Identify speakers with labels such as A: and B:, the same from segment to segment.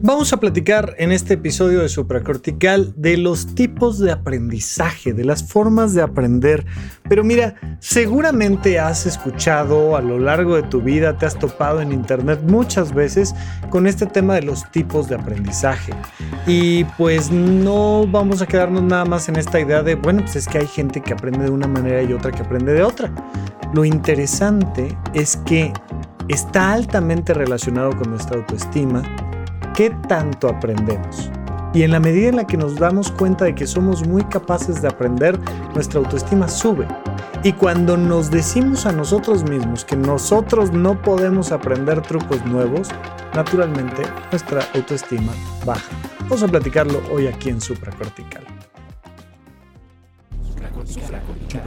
A: Vamos a platicar en este episodio de Supracortical de los tipos de aprendizaje, de las formas de aprender. Pero mira, seguramente has escuchado a lo largo de tu vida, te has topado en internet muchas veces con este tema de los tipos de aprendizaje. Y pues no vamos a quedarnos nada más en esta idea de, bueno, pues es que hay gente que aprende de una manera y otra que aprende de otra. Lo interesante es que está altamente relacionado con nuestra autoestima qué tanto aprendemos. Y en la medida en la que nos damos cuenta de que somos muy capaces de aprender, nuestra autoestima sube. Y cuando nos decimos a nosotros mismos que nosotros no podemos aprender trucos nuevos, naturalmente nuestra autoestima baja. Vamos a platicarlo hoy aquí en Supracortical.
B: Supracortical.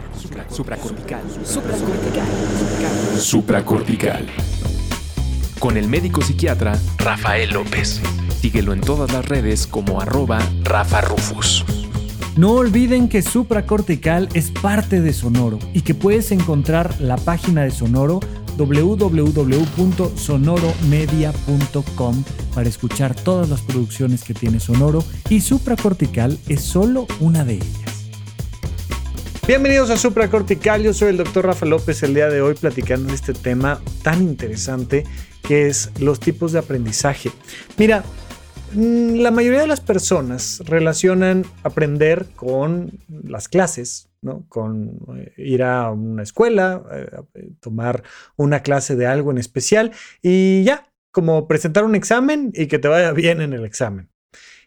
B: Supracortical. Supracortical con el médico psiquiatra Rafael López. Síguelo en todas las redes como arroba Rafa Rufus.
A: No olviden que Supracortical es parte de Sonoro y que puedes encontrar la página de Sonoro www.sonoromedia.com para escuchar todas las producciones que tiene Sonoro y Supracortical es solo una de ellas. Bienvenidos a Supracortical, yo soy el doctor Rafa López el día de hoy platicando de este tema tan interesante que es los tipos de aprendizaje. Mira, mm, la mayoría de las personas relacionan aprender con las clases, ¿no? Con eh, ir a una escuela, eh, tomar una clase de algo en especial y ya, como presentar un examen y que te vaya bien en el examen.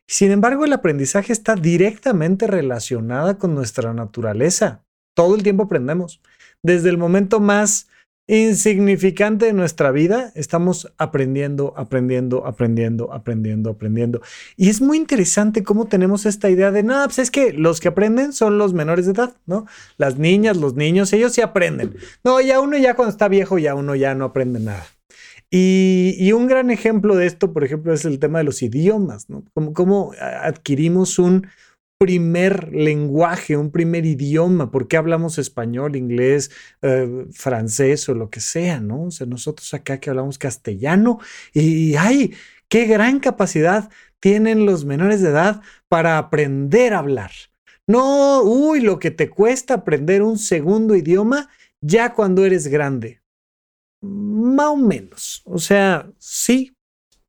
A: Sin embargo, el aprendizaje está directamente relacionado con nuestra naturaleza. Todo el tiempo aprendemos. Desde el momento más insignificante de nuestra vida, estamos aprendiendo, aprendiendo, aprendiendo, aprendiendo, aprendiendo. Y es muy interesante cómo tenemos esta idea de, no, pues es que los que aprenden son los menores de edad, ¿no? Las niñas, los niños, ellos sí aprenden. No, ya uno ya cuando está viejo, ya uno ya no aprende nada. Y, un gran ejemplo de esto, por ejemplo, es el tema de los idiomas, ¿no? cómo adquirimos un, primer lenguaje, un primer idioma, ¿por qué hablamos español, inglés, eh, francés o lo que sea, ¿no? O sea, nosotros acá que hablamos castellano y ¡ay! ¡Qué gran capacidad tienen los menores de edad para aprender a hablar! No, uy, lo que te cuesta aprender un segundo idioma ya cuando eres grande. Más o menos. O sea, sí,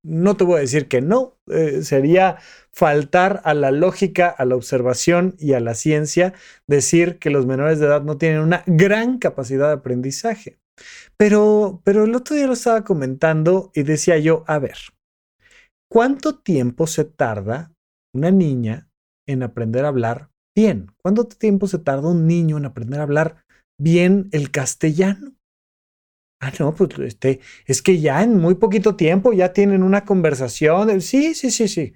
A: no te voy a decir que no, eh, sería faltar a la lógica, a la observación y a la ciencia decir que los menores de edad no tienen una gran capacidad de aprendizaje. Pero, pero el otro día lo estaba comentando y decía yo, a ver, ¿cuánto tiempo se tarda una niña en aprender a hablar bien? ¿Cuánto tiempo se tarda un niño en aprender a hablar bien el castellano? Ah, no, pues este, es que ya en muy poquito tiempo ya tienen una conversación. Sí, sí, sí, sí,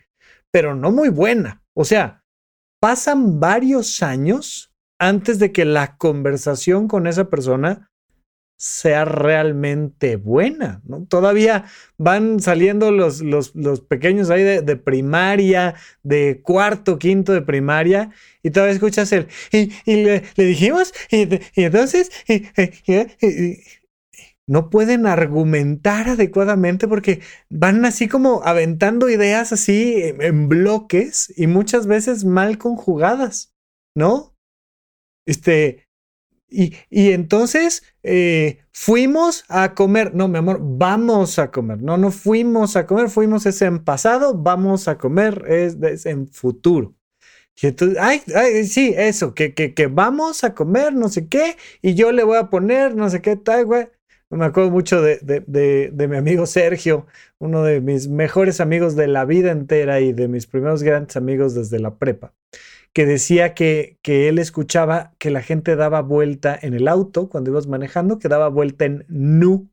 A: pero no muy buena. O sea, pasan varios años antes de que la conversación con esa persona sea realmente buena. ¿no? Todavía van saliendo los, los, los pequeños ahí de, primaria, de cuarto, quinto de primaria, y todavía escuchas el, y, le, dijimos, y, entonces, no pueden argumentar adecuadamente porque van así como aventando ideas así en, bloques y muchas veces mal conjugadas, ¿no? Este, y, y entonces eh, fuimos a comer, no, mi amor, vamos a comer, no, no fuimos a comer, fuimos es en pasado, vamos a comer es, en futuro. Y entonces, ay, ay, sí, eso, que, que, que vamos a comer, no sé qué, y yo le voy a poner, no sé qué, tal, güey. Me acuerdo mucho de, de, mi amigo Sergio, uno de mis mejores amigos de la vida entera y de mis primeros grandes amigos desde la prepa, que decía que, que él escuchaba que la gente daba vuelta en el auto cuando ibas manejando, que daba vuelta en nu.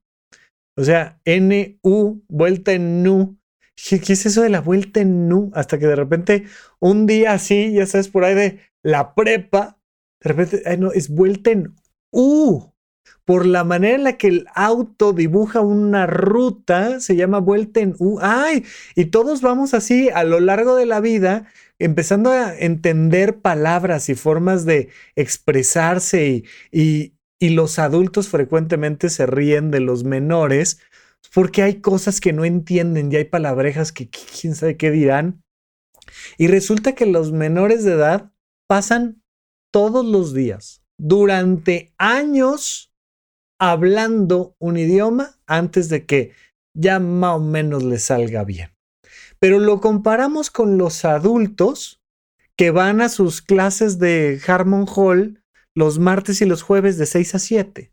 A: O sea, N-U, vuelta en nu. ¿Qué, ¿Qué es eso de la vuelta en nu? Hasta que de repente, un día así, ya sabes, por ahí de la prepa, de repente, ay, no, es vuelta en U por la manera en la que el auto dibuja una ruta, se llama vuelta en U. ¡Ay! Y todos vamos así a lo largo de la vida, empezando a entender palabras y formas de expresarse y, y, los adultos frecuentemente se ríen de los menores porque hay cosas que no entienden y hay palabrejas que quién sabe qué dirán. Y resulta que los menores de edad pasan todos los días, durante años, hablando un idioma antes de que ya más o menos les salga bien. Pero lo comparamos con los adultos que van a sus clases de Harmon Hall los martes y los jueves de 6 a 7.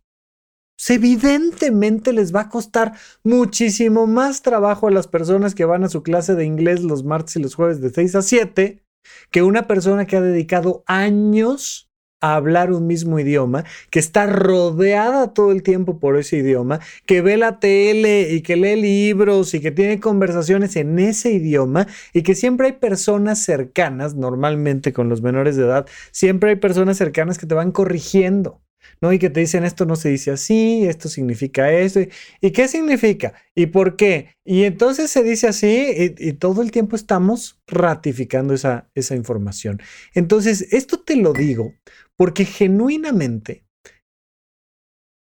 A: Pues, evidentemente les va a costar muchísimo más trabajo a las personas que van a su clase de inglés los martes y los jueves de 6 a 7 que una persona que ha dedicado años a hablar un mismo idioma, que está rodeada todo el tiempo por ese idioma, que ve la tele y que lee libros y que tiene conversaciones en ese idioma y que siempre hay personas cercanas, normalmente con los menores de edad, siempre hay personas cercanas que te van corrigiendo. ¿No? Y que te dicen esto no se dice así, esto significa esto, y, qué significa, y por qué. Y entonces se dice así y, todo el tiempo estamos ratificando esa, esa información. Entonces, esto te lo digo porque genuinamente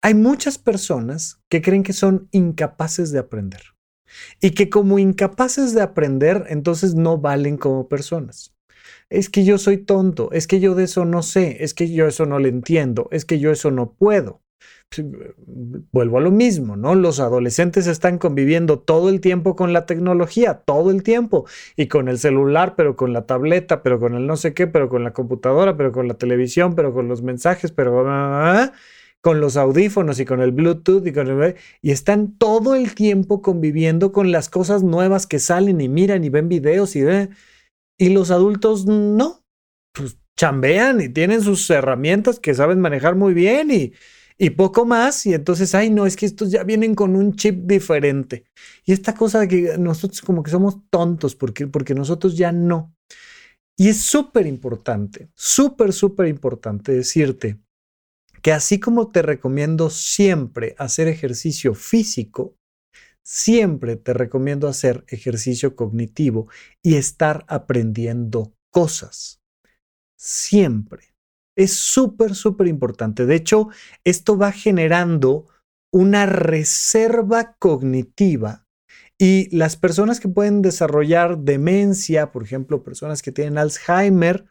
A: hay muchas personas que creen que son incapaces de aprender y que como incapaces de aprender, entonces no valen como personas es que yo soy tonto, es que yo de eso no sé, es que yo eso no le entiendo, es que yo eso no puedo. Vuelvo a lo mismo, ¿no? Los adolescentes están conviviendo todo el tiempo con la tecnología, todo el tiempo, y con el celular, pero con la tableta, pero con el no sé qué, pero con la computadora, pero con la televisión, pero con los mensajes, pero con los audífonos y con el Bluetooth y con el, y están todo el tiempo conviviendo con las cosas nuevas que salen y miran y ven videos y ven y los adultos no, pues chambean y tienen sus herramientas que saben manejar muy bien y, y poco más. Y entonces, ay, no, es que estos ya vienen con un chip diferente. Y esta cosa de que nosotros como que somos tontos porque, porque nosotros ya no. Y es súper importante, súper, súper importante decirte que así como te recomiendo siempre hacer ejercicio físico, siempre te recomiendo hacer ejercicio cognitivo y estar aprendiendo cosas. Siempre. Es súper, súper importante. De hecho, esto va generando una reserva cognitiva y las personas que pueden desarrollar demencia, por ejemplo, personas que tienen Alzheimer,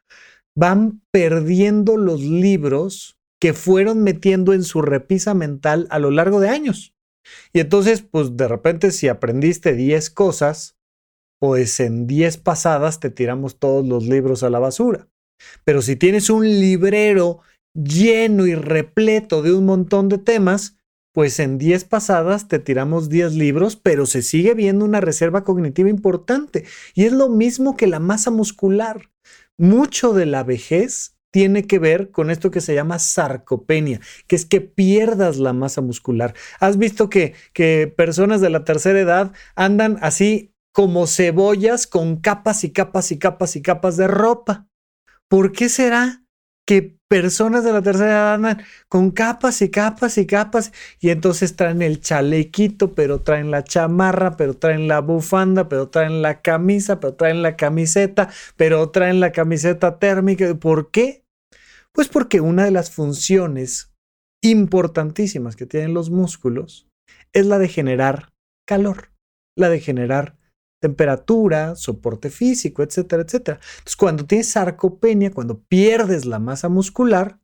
A: van perdiendo los libros que fueron metiendo en su repisa mental a lo largo de años. Y entonces, pues de repente si aprendiste 10 cosas, pues en 10 pasadas te tiramos todos los libros a la basura. Pero si tienes un librero lleno y repleto de un montón de temas, pues en 10 pasadas te tiramos 10 libros, pero se sigue viendo una reserva cognitiva importante. Y es lo mismo que la masa muscular. Mucho de la vejez tiene que ver con esto que se llama sarcopenia, que es que pierdas la masa muscular. ¿Has visto que, que personas de la tercera edad andan así como cebollas con capas y capas y capas y capas de ropa? ¿Por qué será que personas de la tercera edad andan con capas y capas y capas y entonces traen el chalequito, pero traen la chamarra, pero traen la bufanda, pero traen la camisa, pero traen la camiseta, pero traen la camiseta térmica? ¿Por qué? Pues porque una de las funciones importantísimas que tienen los músculos es la de generar calor, la de generar temperatura, soporte físico, etcétera, etcétera. Entonces, cuando tienes sarcopenia, cuando pierdes la masa muscular,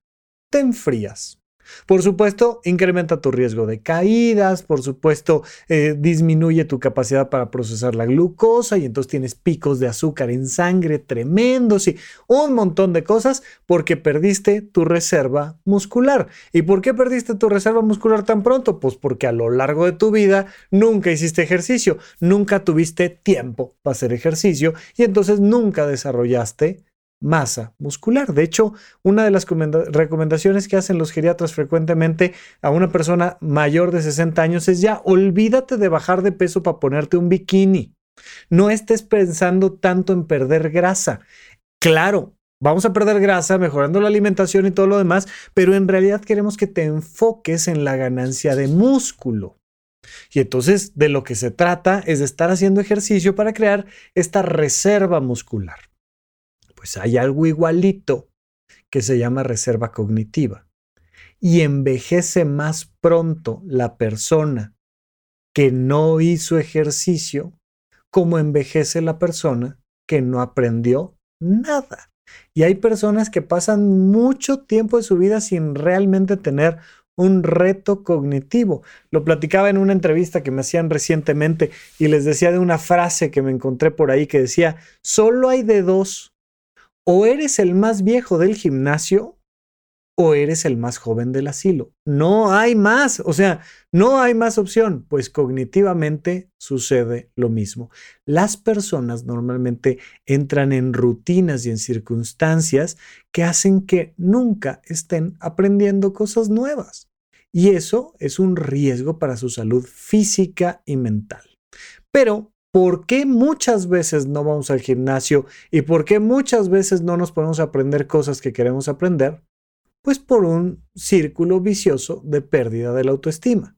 A: te enfrías. Por supuesto, incrementa tu riesgo de caídas, por supuesto, eh, disminuye tu capacidad para procesar la glucosa y entonces tienes picos de azúcar en sangre tremendos y un montón de cosas porque perdiste tu reserva muscular. ¿Y por qué perdiste tu reserva muscular tan pronto? Pues porque a lo largo de tu vida nunca hiciste ejercicio, nunca tuviste tiempo para hacer ejercicio y entonces nunca desarrollaste masa muscular. De hecho, una de las recomendaciones que hacen los geriatras frecuentemente a una persona mayor de 60 años es ya olvídate de bajar de peso para ponerte un bikini. No estés pensando tanto en perder grasa. Claro, vamos a perder grasa mejorando la alimentación y todo lo demás, pero en realidad queremos que te enfoques en la ganancia de músculo. Y entonces de lo que se trata es de estar haciendo ejercicio para crear esta reserva muscular pues hay algo igualito que se llama reserva cognitiva. Y envejece más pronto la persona que no hizo ejercicio como envejece la persona que no aprendió nada. Y hay personas que pasan mucho tiempo de su vida sin realmente tener un reto cognitivo. Lo platicaba en una entrevista que me hacían recientemente y les decía de una frase que me encontré por ahí que decía, solo hay de dos, o eres el más viejo del gimnasio o eres el más joven del asilo. No hay más, o sea, no hay más opción, pues cognitivamente sucede lo mismo. Las personas normalmente entran en rutinas y en circunstancias que hacen que nunca estén aprendiendo cosas nuevas. Y eso es un riesgo para su salud física y mental. Pero ¿Por qué muchas veces no vamos al gimnasio y por qué muchas veces no nos podemos aprender cosas que queremos aprender? Pues por un círculo vicioso de pérdida de la autoestima.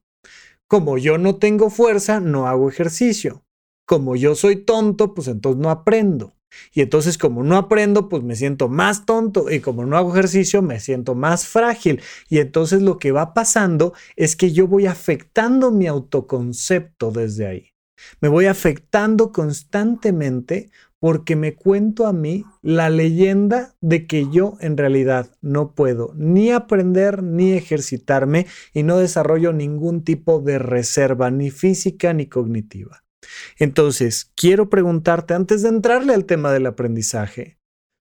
A: Como yo no tengo fuerza, no hago ejercicio. Como yo soy tonto, pues entonces no aprendo. Y entonces como no aprendo, pues me siento más tonto y como no hago ejercicio, me siento más frágil. Y entonces lo que va pasando es que yo voy afectando mi autoconcepto desde ahí. Me voy afectando constantemente porque me cuento a mí la leyenda de que yo en realidad no puedo ni aprender ni ejercitarme y no desarrollo ningún tipo de reserva, ni física ni cognitiva. Entonces, quiero preguntarte antes de entrarle al tema del aprendizaje,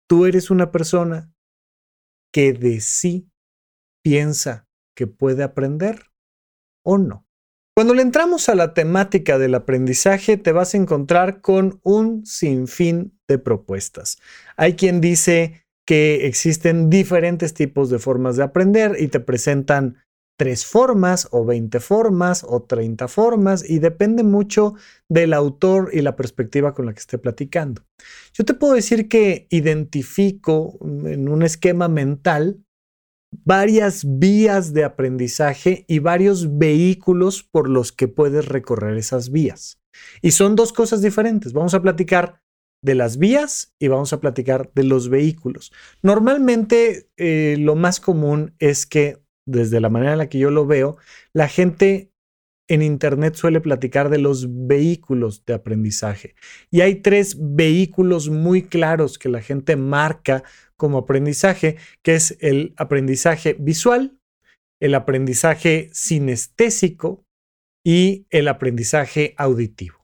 A: ¿tú eres una persona que de sí piensa que puede aprender o no? Cuando le entramos a la temática del aprendizaje, te vas a encontrar con un sinfín de propuestas. Hay quien dice que existen diferentes tipos de formas de aprender y te presentan tres formas o 20 formas o 30 formas y depende mucho del autor y la perspectiva con la que esté platicando. Yo te puedo decir que identifico en un esquema mental varias vías de aprendizaje y varios vehículos por los que puedes recorrer esas vías. Y son dos cosas diferentes. Vamos a platicar de las vías y vamos a platicar de los vehículos. Normalmente eh, lo más común es que, desde la manera en la que yo lo veo, la gente en Internet suele platicar de los vehículos de aprendizaje. Y hay tres vehículos muy claros que la gente marca como aprendizaje, que es el aprendizaje visual, el aprendizaje sinestésico y el aprendizaje auditivo.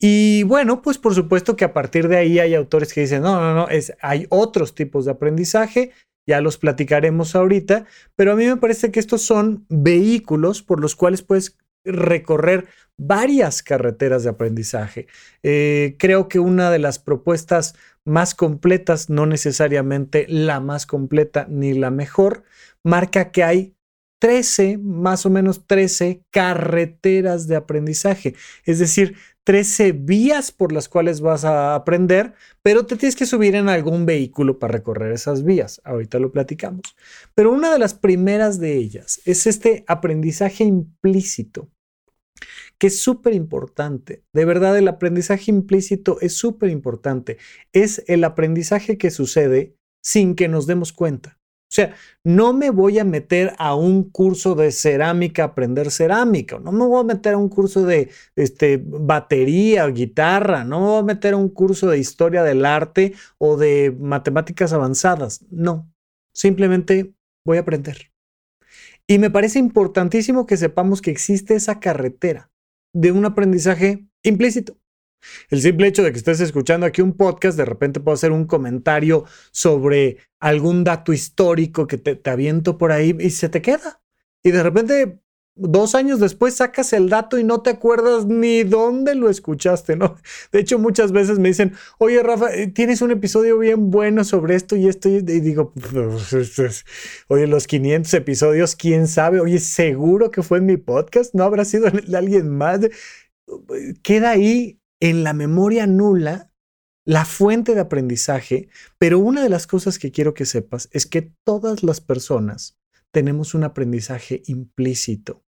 A: Y bueno, pues por supuesto que a partir de ahí hay autores que dicen, no, no, no, es, hay otros tipos de aprendizaje, ya los platicaremos ahorita, pero a mí me parece que estos son vehículos por los cuales puedes recorrer varias carreteras de aprendizaje. Eh, creo que una de las propuestas más completas, no necesariamente la más completa ni la mejor, marca que hay 13, más o menos 13 carreteras de aprendizaje, es decir, 13 vías por las cuales vas a aprender, pero te tienes que subir en algún vehículo para recorrer esas vías. Ahorita lo platicamos. Pero una de las primeras de ellas es este aprendizaje implícito que es súper importante. De verdad, el aprendizaje implícito es súper importante. Es el aprendizaje que sucede sin que nos demos cuenta. O sea, no me voy a meter a un curso de cerámica aprender cerámica, no me voy a meter a un curso de este, batería o guitarra, no me voy a meter a un curso de historia del arte o de matemáticas avanzadas. No, simplemente voy a aprender. Y me parece importantísimo que sepamos que existe esa carretera de un aprendizaje implícito. El simple hecho de que estés escuchando aquí un podcast, de repente puedo hacer un comentario sobre algún dato histórico que te, te aviento por ahí y se te queda. Y de repente dos años después sacas el dato y no te acuerdas ni dónde lo escuchaste, ¿no? De hecho, muchas veces me dicen, oye, Rafa, eh, tienes un episodio bien bueno sobre esto y esto. Y digo, oye, los 500 episodios, quién sabe, oye, seguro que fue en mi podcast, no habrá sido de alguien más. Queda ahí en la memoria nula la fuente de aprendizaje, pero una de las cosas que quiero que sepas es que todas las personas tenemos un aprendizaje implícito.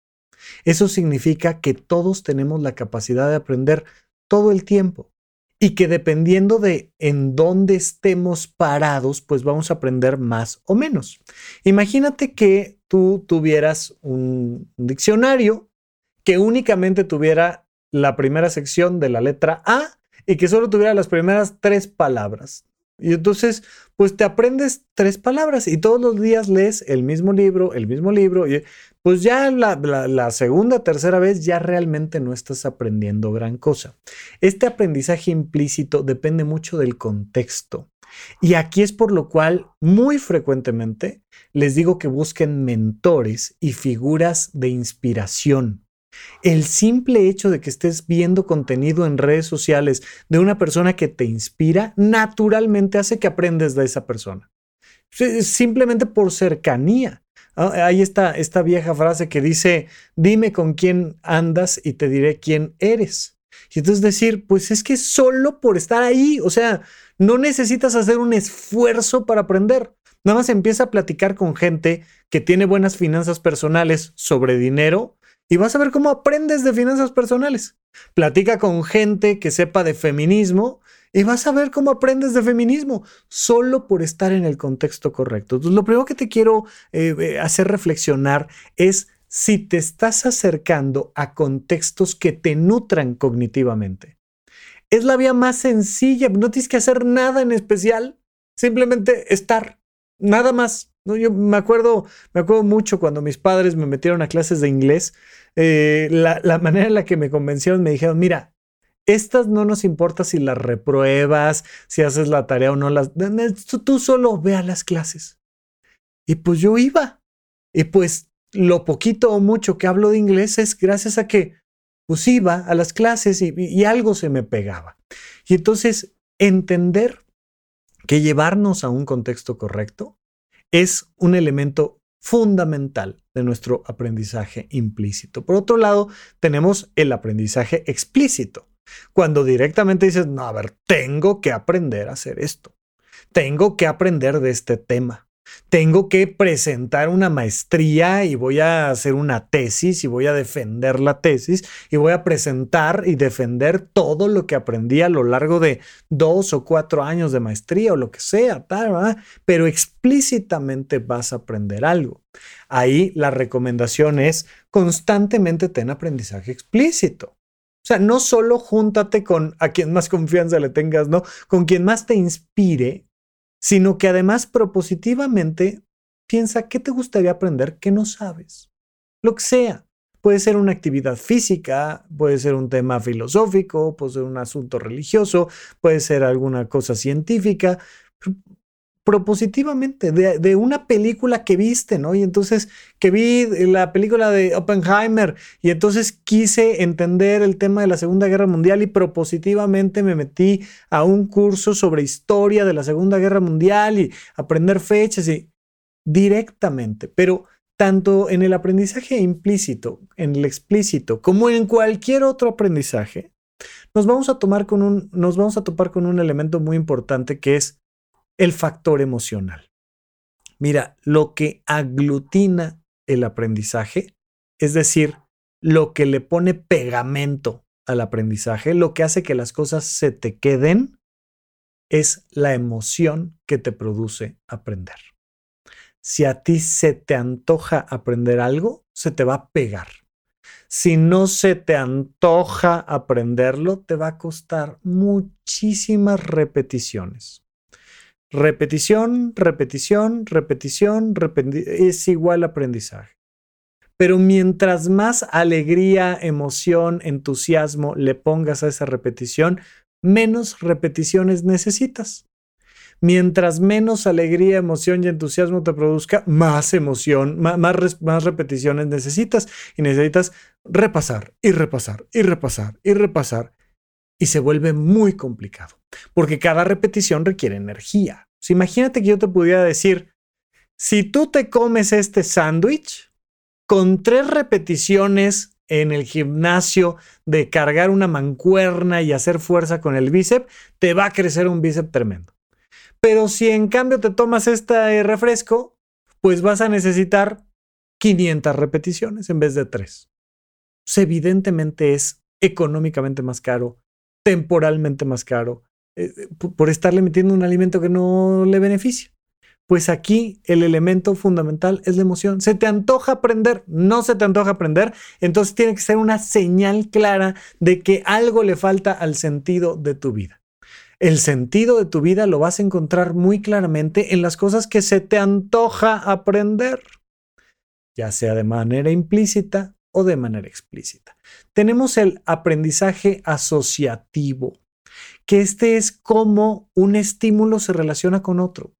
A: Eso significa que todos tenemos la capacidad de aprender todo el tiempo y que dependiendo de en dónde estemos parados, pues vamos a aprender más o menos. Imagínate que tú tuvieras un diccionario que únicamente tuviera la primera sección de la letra A y que solo tuviera las primeras tres palabras. Y entonces, pues te aprendes tres palabras y todos los días lees el mismo libro, el mismo libro. Y pues ya la, la, segunda, tercera vez ya realmente no estás aprendiendo gran cosa. Este aprendizaje implícito depende mucho del contexto. Y aquí es por lo cual muy frecuentemente les digo que busquen mentores y figuras de inspiración el simple hecho de que estés viendo contenido en redes sociales de una persona que te inspira, naturalmente hace que aprendes de esa persona. Simplemente por cercanía. Ah, hay esta, esta vieja frase que dice, dime con quién andas y te diré quién eres. Y entonces decir, pues es que solo por estar ahí, o sea, no necesitas hacer un esfuerzo para aprender. Nada más empieza a platicar con gente que tiene buenas finanzas personales sobre dinero y vas a ver cómo aprendes de finanzas personales. Platica con gente que sepa de feminismo y vas a ver cómo aprendes de feminismo solo por estar en el contexto correcto. Entonces, lo primero que te quiero eh, eh, hacer reflexionar es si te estás acercando a contextos que te nutran cognitivamente. Es la vía más sencilla, no tienes que hacer nada en especial, simplemente estar, nada más. No, yo me acuerdo, me acuerdo mucho cuando mis padres me metieron a clases de inglés, eh, la, manera en la que me convencieron, me dijeron, mira, estas no nos importa si las repruebas, si haces la tarea o no las, tú solo ve a las clases. Y pues yo iba. Y pues lo poquito o mucho que hablo de inglés es gracias a que pues iba a las clases y algo se me pegaba. Y entonces entender que llevarnos a un contexto correcto es un elemento fundamental de nuestro aprendizaje implícito. Por otro lado, tenemos el aprendizaje explícito, cuando directamente dices, no, a ver, tengo que aprender a hacer esto, tengo que aprender de este tema, tengo que presentar una maestría y voy a hacer una tesis y voy a defender la tesis y voy a presentar y defender todo lo que aprendí a lo largo de dos o cuatro años de maestría o lo que sea, tal, pero explícitamente vas a aprender algo. Ahí la recomendación es constantemente ten aprendizaje explícito. O sea, no solo júntate con a quien más confianza le tengas, ¿no? Con quien más te inspire sino que además propositivamente piensa qué te gustaría aprender que no sabes. Lo que sea. Puede ser una actividad física, puede ser un tema filosófico, puede ser un asunto religioso, puede ser alguna cosa científica propositivamente de, una película que viste, ¿no? Y entonces que vi la película de Oppenheimer y entonces quise entender el tema de la Segunda Guerra Mundial y propositivamente me metí a un curso sobre historia de la Segunda Guerra Mundial y aprender fechas y directamente, pero tanto en el aprendizaje implícito, en el explícito, como en cualquier otro aprendizaje, nos vamos a tomar con un, nos vamos a topar con un elemento muy importante que es el factor emocional. Mira, lo que aglutina el aprendizaje, es decir, lo que le pone pegamento al aprendizaje, lo que hace que las cosas se te queden, es la emoción que te produce aprender. Si a ti se te antoja aprender algo, se te va a pegar. Si no se te antoja aprenderlo, te va a costar muchísimas repeticiones. Repetición, repetición, repetición, es igual aprendizaje. Pero mientras más alegría, emoción, entusiasmo le pongas a esa repetición, menos repeticiones necesitas. Mientras menos alegría, emoción y entusiasmo te produzca, más emoción, más, más repeticiones necesitas. Y necesitas repasar y repasar y repasar y repasar. Y se vuelve muy complicado, porque cada repetición requiere energía imagínate que yo te pudiera decir, si tú te comes este sándwich con tres repeticiones en el gimnasio de cargar una mancuerna y hacer fuerza con el bíceps, te va a crecer un bíceps tremendo. Pero si en cambio te tomas este refresco, pues vas a necesitar 500 repeticiones en vez de 3. Pues evidentemente es económicamente más caro, temporalmente más caro, eh, por estarle metiendo un alimento que no le beneficia. Pues aquí el elemento fundamental es la emoción. Se te antoja aprender, no se te antoja aprender, entonces tiene que ser una señal clara de que algo le falta al sentido de tu vida. El sentido de tu vida lo vas a encontrar muy claramente en las cosas que se te antoja aprender, ya sea de manera implícita o de manera explícita. Tenemos el aprendizaje asociativo, que este es como un estímulo se relaciona con otro.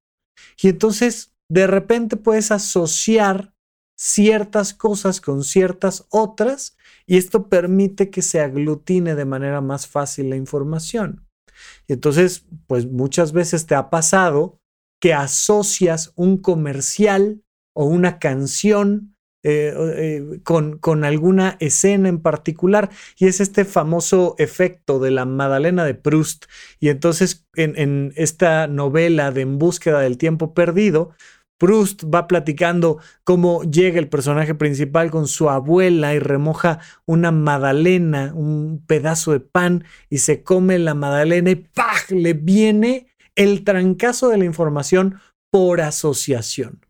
A: Y entonces, de repente puedes asociar ciertas cosas con ciertas otras y esto permite que se aglutine de manera más fácil la información. Y entonces, pues muchas veces te ha pasado que asocias un comercial o una canción eh, eh, con, con, alguna escena en particular y es este famoso efecto de la Madalena de Proust. Y entonces en, en esta novela de En búsqueda del tiempo perdido, Proust va platicando cómo llega el personaje principal con su abuela y remoja una magdalena, un pedazo de pan, y se come la magdalena y ¡pah! le viene el trancazo de la información por asociación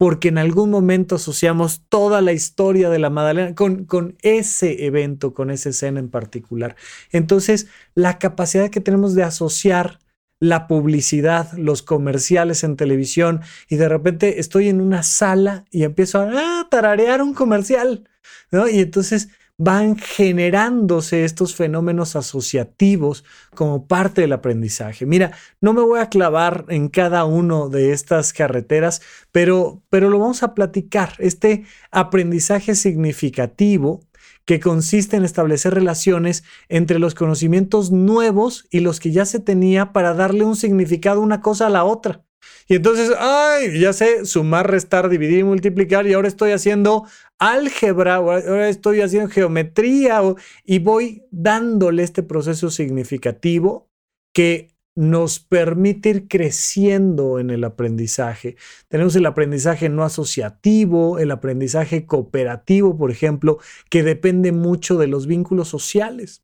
A: porque en algún momento asociamos toda la historia de la Madalena con, con ese evento, con esa escena en particular. Entonces, la capacidad que tenemos de asociar la publicidad, los comerciales en televisión, y de repente estoy en una sala y empiezo a ah, tararear un comercial, ¿no? Y entonces van generándose estos fenómenos asociativos como parte del aprendizaje. Mira, no me voy a clavar en cada uno de estas carreteras, pero, pero lo vamos a platicar. Este aprendizaje significativo que consiste en establecer relaciones entre los conocimientos nuevos y los que ya se tenía para darle un significado una cosa a la otra. Y entonces, ay, ya sé sumar, restar, dividir y multiplicar y ahora estoy haciendo álgebra, ahora estoy haciendo geometría y voy dándole este proceso significativo que nos permite ir creciendo en el aprendizaje. Tenemos el aprendizaje no asociativo, el aprendizaje cooperativo, por ejemplo, que depende mucho de los vínculos sociales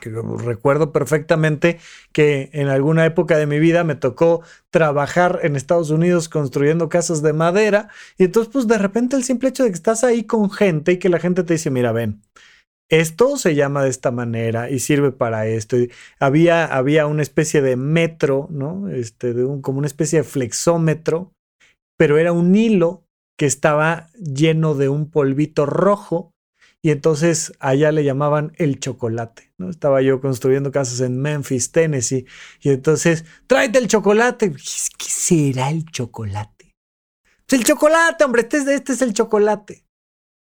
A: recuerdo perfectamente que en alguna época de mi vida me tocó trabajar en Estados Unidos construyendo casas de madera y entonces pues de repente el simple hecho de que estás ahí con gente y que la gente te dice, mira, ven, esto se llama de esta manera y sirve para esto. había, había una especie de metro, ¿no? Este, de un, como una especie de flexómetro, pero era un hilo que estaba lleno de un polvito rojo y entonces allá le llamaban el chocolate. ¿no? Estaba yo construyendo casas en Memphis, Tennessee, y entonces, tráete el chocolate. ¿Qué será el chocolate? Pues el chocolate, hombre, este es, este es el chocolate.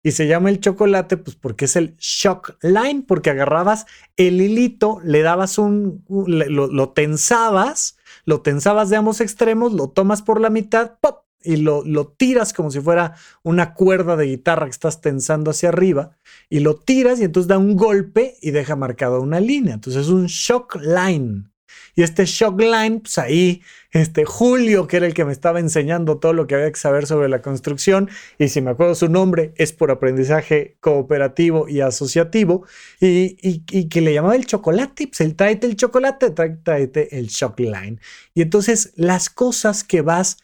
A: Y se llama el chocolate, pues porque es el shock line, porque agarrabas el hilito, le dabas un, lo, lo tensabas, lo tensabas de ambos extremos, lo tomas por la mitad, ¡pop! Y lo, lo, tiras como si fuera una cuerda de guitarra que estás tensando hacia arriba y lo tiras y entonces da un golpe y deja marcada una línea. Entonces es un shock line. Y este shock line, pues ahí, este Julio, que era el que me estaba enseñando todo lo que había que saber sobre la construcción, y si me acuerdo su nombre, es por aprendizaje cooperativo y asociativo, y, y, que le llamaba el chocolate, pues el tráete el chocolate, tráete el shock line. Y entonces las cosas que vas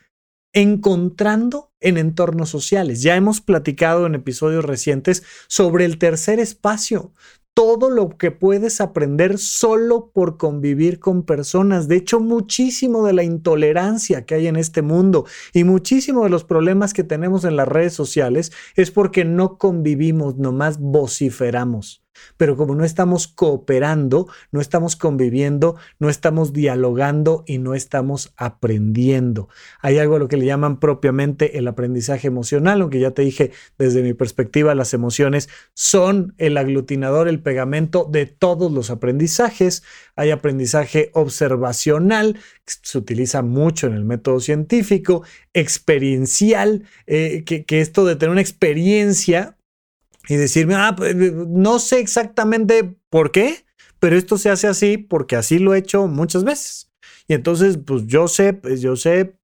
A: encontrando en entornos sociales. Ya hemos platicado en episodios recientes sobre el tercer espacio, todo lo que puedes aprender solo por convivir con personas. De hecho, muchísimo de la intolerancia que hay en este mundo y muchísimo de los problemas que tenemos en las redes sociales es porque no convivimos, nomás vociferamos. Pero como no estamos cooperando, no estamos conviviendo, no estamos dialogando y no estamos aprendiendo. Hay algo a lo que le llaman propiamente el aprendizaje emocional, aunque ya te dije desde mi perspectiva, las emociones son el aglutinador, el pegamento de todos los aprendizajes. Hay aprendizaje observacional, que se utiliza mucho en el método científico, experiencial, eh, que, que esto de tener una experiencia y decirme, ah, pues, no sé exactamente por qué, pero esto se hace así porque así lo he hecho muchas veces. Y entonces, pues yo sé, pues yo sé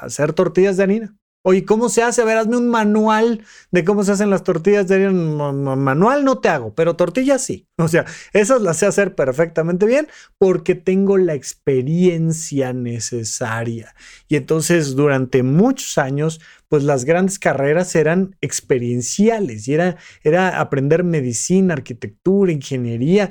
A: hacer tortillas de harina. Oye, ¿cómo se hace? A ver, hazme un manual de cómo se hacen las tortillas. Manual no te hago, pero tortillas sí. O sea, esas las sé hacer perfectamente bien porque tengo la experiencia necesaria. Y entonces, durante muchos años, pues las grandes carreras eran experienciales y era, era aprender medicina, arquitectura, ingeniería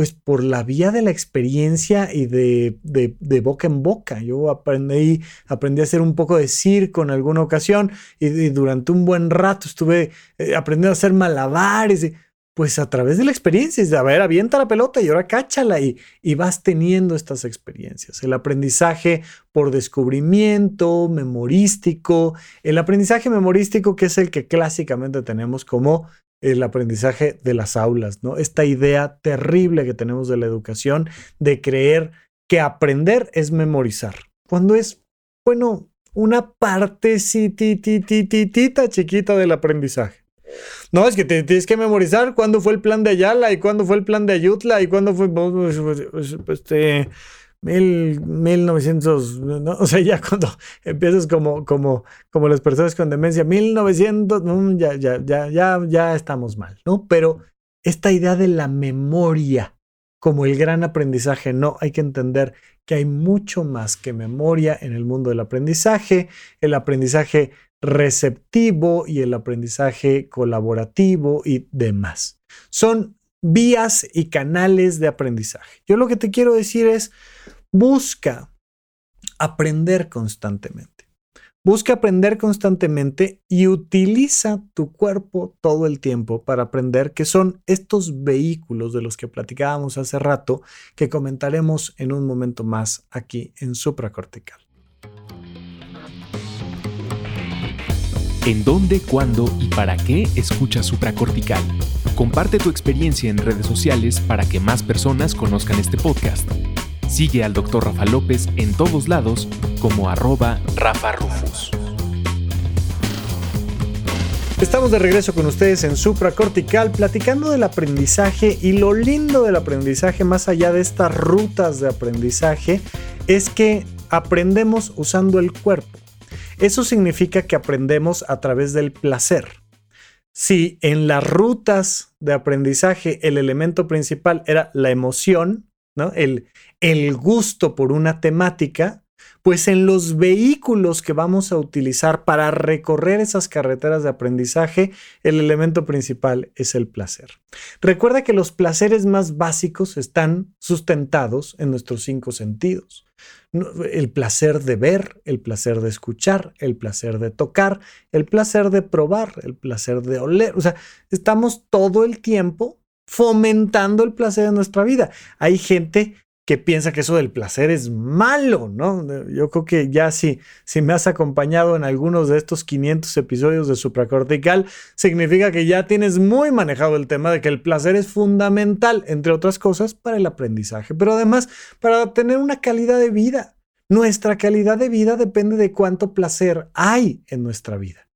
A: pues por la vía de la experiencia y de, de, boca en boca. Yo aprendí, aprendí a hacer un poco de circo en alguna ocasión y, durante un buen rato estuve eh, aprendiendo a hacer malabares. pues a través de la experiencia, de a ver, avienta la pelota y ahora cáchala y, y vas teniendo estas experiencias. El aprendizaje por descubrimiento, memorístico, el aprendizaje memorístico que es el que clásicamente tenemos como el aprendizaje de las aulas, ¿no? Esta idea terrible que tenemos de la educación de creer que aprender es memorizar, cuando es, bueno, una parte partecitititita chiquita del aprendizaje. No, es que tienes que memorizar cuándo fue el plan de Ayala y cuándo fue el plan de Ayutla y cuándo fue pues, pues, pues, este, mil, 1900, ¿no? o sea, ya cuando empiezas como, como, como las personas con demencia, 1900, ya, ya, ya, ya, ya estamos mal, ¿no? Pero esta idea de la memoria como el gran aprendizaje, no, hay que entender que hay mucho más que memoria en el mundo del aprendizaje, el aprendizaje receptivo y el aprendizaje colaborativo y demás. Son vías y canales de aprendizaje. Yo lo que te quiero decir es, busca aprender constantemente. Busca aprender constantemente y utiliza tu cuerpo todo el tiempo para aprender, que son estos vehículos de los que platicábamos hace rato, que comentaremos en un momento más aquí en supracortical.
B: ¿En dónde, cuándo y para qué escuchas supracortical? Comparte tu experiencia en redes sociales para que más personas conozcan este podcast. Sigue al Dr. Rafa López en todos lados como arroba Rafa Rufus.
A: Estamos de regreso con ustedes en Supracortical platicando del aprendizaje y lo lindo del aprendizaje más allá de estas rutas de aprendizaje es que aprendemos usando el cuerpo. Eso significa que aprendemos a través del placer si en las rutas de aprendizaje el elemento principal era la emoción, ¿no? el, el gusto por una temática, pues en los vehículos que vamos a utilizar para recorrer esas carreteras de aprendizaje, el elemento principal es el placer. Recuerda que los placeres más básicos están sustentados en nuestros cinco sentidos el placer de ver, el placer de escuchar, el placer de tocar, el placer de probar, el placer de oler. O sea, estamos todo el tiempo fomentando el placer en nuestra vida. Hay gente que piensa que eso del placer es malo, ¿no? Yo creo que ya si, si me has acompañado en algunos de estos 500 episodios de supracortical, significa que ya tienes muy manejado el tema de que el placer es fundamental, entre otras cosas, para el aprendizaje, pero además para tener una calidad de vida. Nuestra calidad de vida depende de cuánto placer hay en nuestra vida.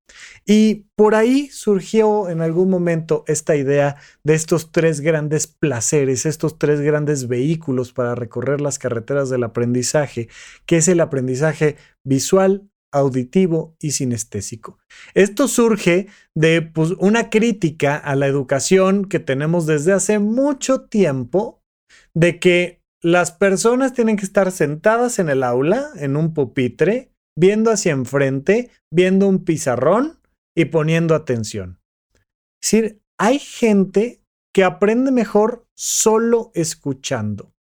A: Y por ahí surgió en algún momento esta idea de estos tres grandes placeres, estos tres grandes vehículos para recorrer las carreteras del aprendizaje, que es el aprendizaje visual, auditivo y sinestésico. Esto surge de pues, una crítica a la educación que tenemos desde hace mucho tiempo, de que las personas tienen que estar sentadas en el aula, en un pupitre, viendo hacia enfrente, viendo un pizarrón y poniendo atención. Es decir, hay gente que aprende mejor solo escuchando.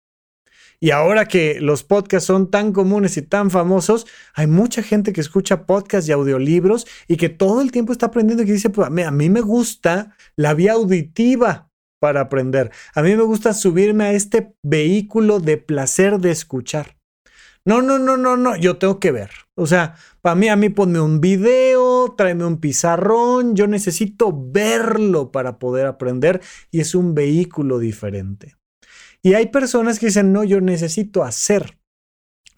A: Y ahora que los podcasts son tan comunes y tan famosos, hay mucha gente que escucha podcasts y audiolibros y que todo el tiempo está aprendiendo y que dice, pues, a mí me gusta la vía auditiva para aprender. A mí me gusta subirme a este vehículo de placer de escuchar. No, no, no, no, no, yo tengo que ver. O sea, para mí, a mí ponme un video, tráeme un pizarrón, yo necesito verlo para poder aprender y es un vehículo diferente. Y hay personas que dicen, no, yo necesito hacer.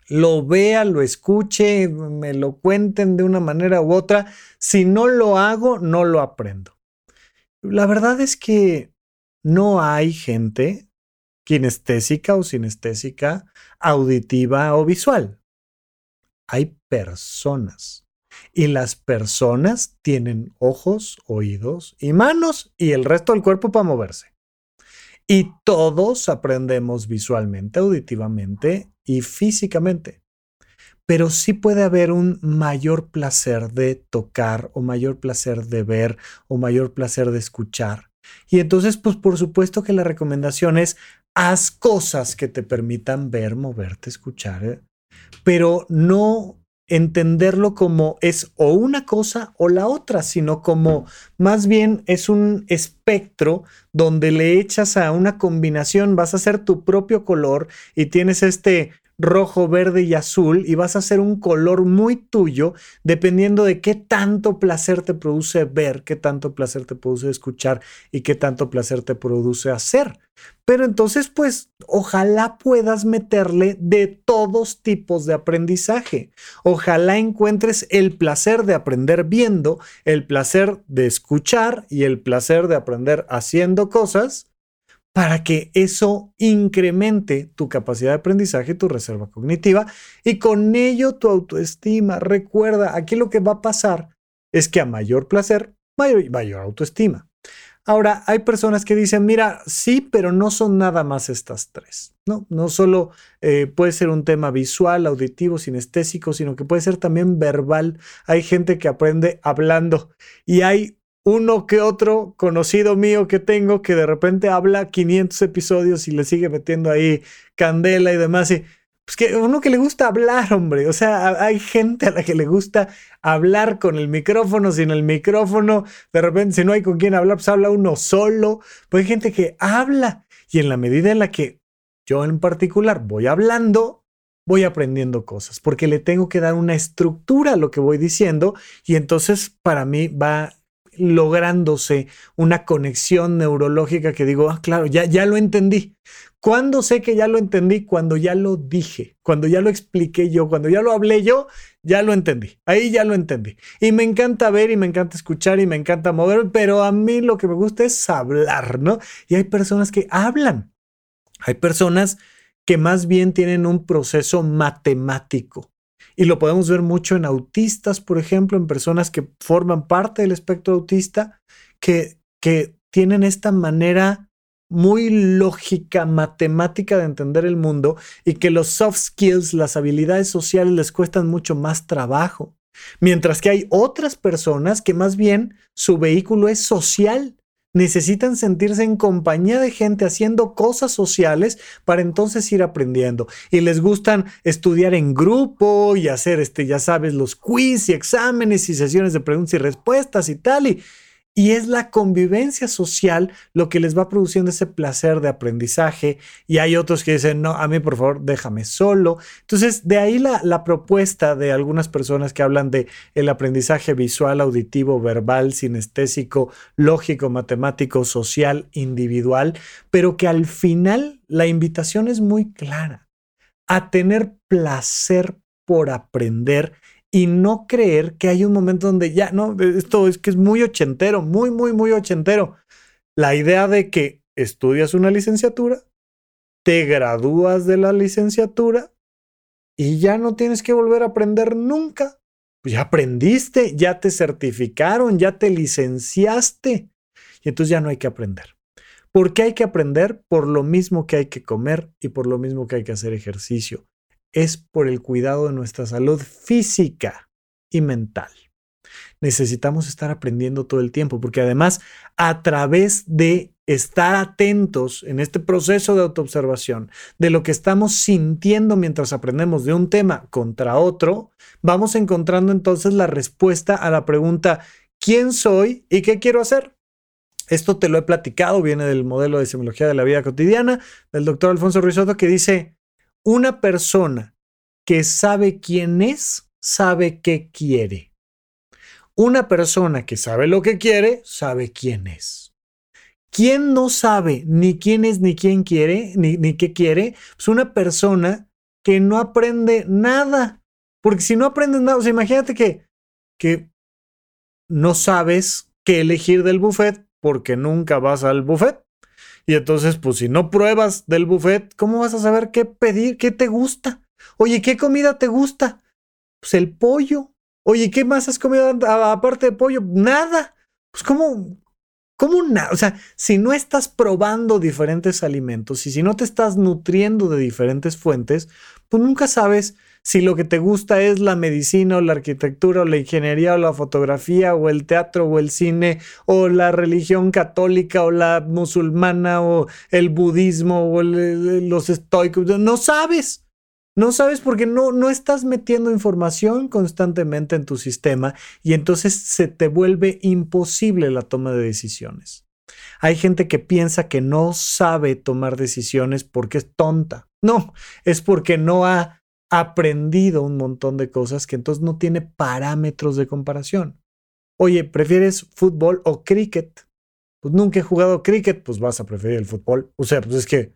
A: Lo vea, lo escuche, me lo cuenten de una manera u otra. Si no lo hago, no lo aprendo. La verdad es que no hay gente kinestésica o sinestésica, auditiva o visual. Hay personas. Y las personas tienen ojos, oídos y manos y el resto del cuerpo para moverse. Y todos aprendemos visualmente, auditivamente y físicamente. Pero sí puede haber un mayor placer de tocar o mayor placer de ver o mayor placer de escuchar. Y entonces, pues por supuesto que la recomendación es haz cosas que te permitan ver, moverte, escuchar, ¿eh? pero no entenderlo como es o una cosa o la otra, sino como más bien es un espectro donde le echas a una combinación, vas a hacer tu propio color y tienes este rojo, verde y azul y vas a hacer un color muy tuyo dependiendo de qué tanto placer te produce ver, qué tanto placer te produce escuchar y qué tanto placer te produce hacer. Pero entonces, pues, ojalá puedas meterle de todos tipos de aprendizaje. Ojalá encuentres el placer de aprender viendo, el placer de escuchar y el placer de aprender haciendo cosas para que eso incremente tu capacidad de aprendizaje, tu reserva cognitiva y con ello tu autoestima. Recuerda, aquí lo que va a pasar es que a mayor placer, mayor, autoestima. Ahora, hay personas que dicen, mira, sí, pero no son nada más estas tres. No, no solo eh, puede ser un tema visual, auditivo, sinestésico, sino que puede ser también verbal. Hay gente que aprende hablando y hay uno que otro conocido mío que tengo que de repente habla 500 episodios y le sigue metiendo ahí candela y demás. Y, pues que uno que le gusta hablar, hombre. O sea, hay gente a la que le gusta hablar con el micrófono, sin el micrófono. De repente, si no hay con quién hablar, pues habla uno solo. Pues hay gente que habla. Y en la medida en la que yo en particular voy hablando, voy aprendiendo cosas, porque le tengo que dar una estructura a lo que voy diciendo. Y entonces para mí va lográndose una conexión neurológica que digo, ah, claro, ya, ya lo entendí. ¿Cuándo sé que ya lo entendí? Cuando ya lo dije, cuando ya lo expliqué yo, cuando ya lo hablé yo, ya lo entendí. Ahí ya lo entendí. Y me encanta ver y me encanta escuchar y me encanta mover, pero a mí lo que me gusta es hablar, ¿no? Y hay personas que hablan. Hay personas que más bien tienen un proceso matemático. Y lo podemos ver mucho en autistas, por ejemplo, en personas que forman parte del espectro autista, que, que tienen esta manera muy lógica, matemática de entender el mundo y que los soft skills, las habilidades sociales les cuestan mucho más trabajo. Mientras que hay otras personas que más bien su vehículo es social necesitan sentirse en compañía de gente haciendo cosas sociales para entonces ir aprendiendo. Y les gustan estudiar en grupo y hacer, este, ya sabes, los quiz y exámenes y sesiones de preguntas y respuestas y tal. Y, y es la convivencia social lo que les va produciendo ese placer de aprendizaje. Y hay otros que dicen, no, a mí por favor, déjame solo. Entonces, de ahí la, la propuesta de algunas personas que hablan de el aprendizaje visual, auditivo, verbal, sinestésico, lógico, matemático, social, individual, pero que al final la invitación es muy clara a tener placer por aprender y no creer que hay un momento donde ya, no, esto es que es muy ochentero, muy, muy, muy ochentero. La idea de que estudias una licenciatura, te gradúas de la licenciatura y ya no tienes que volver a aprender nunca. Pues ya aprendiste, ya te certificaron, ya te licenciaste y entonces ya no hay que aprender. ¿Por qué hay que aprender? Por lo mismo que hay que comer y por lo mismo que hay que hacer ejercicio es por el cuidado de nuestra salud física y mental. Necesitamos estar aprendiendo todo el tiempo, porque además a través de estar atentos en este proceso de autoobservación de lo que estamos sintiendo mientras aprendemos de un tema contra otro, vamos encontrando entonces la respuesta a la pregunta ¿quién soy y qué quiero hacer? Esto te lo he platicado, viene del modelo de semiología de la vida cotidiana del doctor Alfonso Ruizotto que dice, una persona que sabe quién es, sabe qué quiere. Una persona que sabe lo que quiere, sabe quién es. ¿Quién no sabe ni quién es, ni quién quiere, ni, qué quiere? Es una persona que no aprende nada. Porque si no aprendes nada, o sea, imagínate que, que no sabes qué elegir del buffet porque nunca vas al buffet. Y entonces, pues si no pruebas del buffet, ¿cómo vas a saber qué pedir, qué te gusta? Oye, ¿qué comida te gusta? Pues el pollo. Oye, ¿qué más has comido aparte de pollo? Nada. Pues cómo, cómo nada. O sea, si no estás probando diferentes alimentos y si no te estás nutriendo de diferentes fuentes, pues nunca sabes si lo que te gusta es la medicina o la arquitectura o la ingeniería o la fotografía o el teatro o el cine o la religión católica o la musulmana o el budismo o los estoicos. No sabes. No sabes porque no, no estás metiendo información constantemente en tu sistema y entonces se te vuelve imposible la toma de decisiones. Hay gente que piensa que no sabe tomar decisiones porque es tonta. No, es porque no ha aprendido un montón de cosas que entonces no tiene parámetros de comparación. Oye, ¿prefieres fútbol o cricket? Pues nunca he jugado cricket, pues vas a preferir el fútbol. O sea, pues es que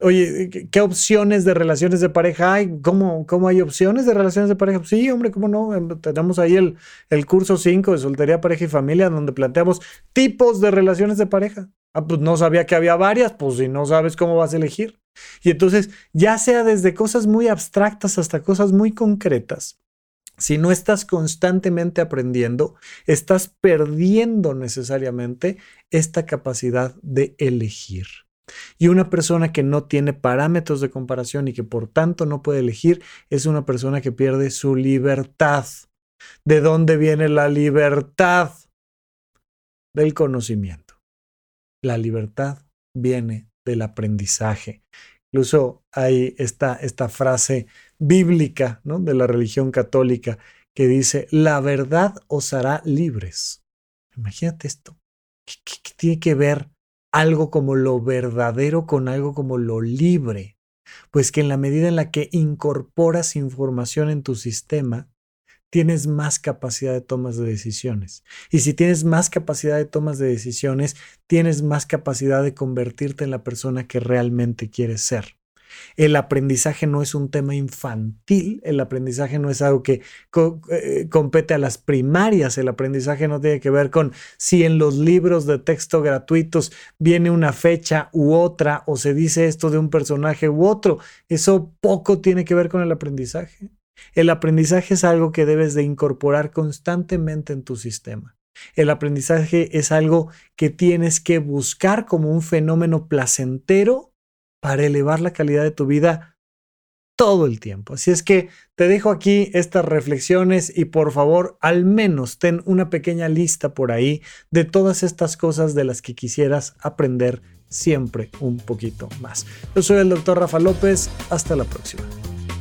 A: Oye, ¿qué opciones de relaciones de pareja hay? ¿Cómo, cómo hay opciones de relaciones de pareja? Sí, hombre, ¿cómo no? Em, tenemos ahí el, el curso 5 de soltería, pareja y familia, donde planteamos tipos de relaciones de pareja. Ah, pues no sabía que había varias, pues si no sabes cómo vas a elegir. Y entonces, ya sea desde cosas muy abstractas hasta cosas muy concretas, si no estás constantemente aprendiendo, estás perdiendo necesariamente esta capacidad de elegir. Y una persona que no tiene parámetros de comparación y que por tanto no puede elegir es una persona que pierde su libertad. ¿De dónde viene la libertad? Del conocimiento. La libertad viene del aprendizaje. Incluso hay esta, esta frase bíblica ¿no? de la religión católica que dice, la verdad os hará libres. Imagínate esto. qué tiene que ver algo como lo verdadero con algo como lo libre. Pues que en la medida en la que incorporas información en tu sistema, tienes más capacidad de tomas de decisiones. Y si tienes más capacidad de tomas de decisiones, tienes más capacidad de convertirte en la persona que realmente quieres ser. El aprendizaje no es un tema infantil, el aprendizaje no es algo que eh, compete a las primarias, el aprendizaje no tiene que ver con si en los libros de texto gratuitos viene una fecha u otra o se dice esto de un personaje u otro. Eso poco tiene que ver con el aprendizaje. El aprendizaje es algo que debes de incorporar constantemente en tu sistema. El aprendizaje es algo que tienes que buscar como un fenómeno placentero para elevar la calidad de tu vida todo el tiempo. Así es que te dejo aquí estas reflexiones y por favor al menos ten una pequeña lista por ahí de todas estas cosas de las que quisieras aprender siempre un poquito más. Yo soy el doctor Rafa López, hasta la próxima.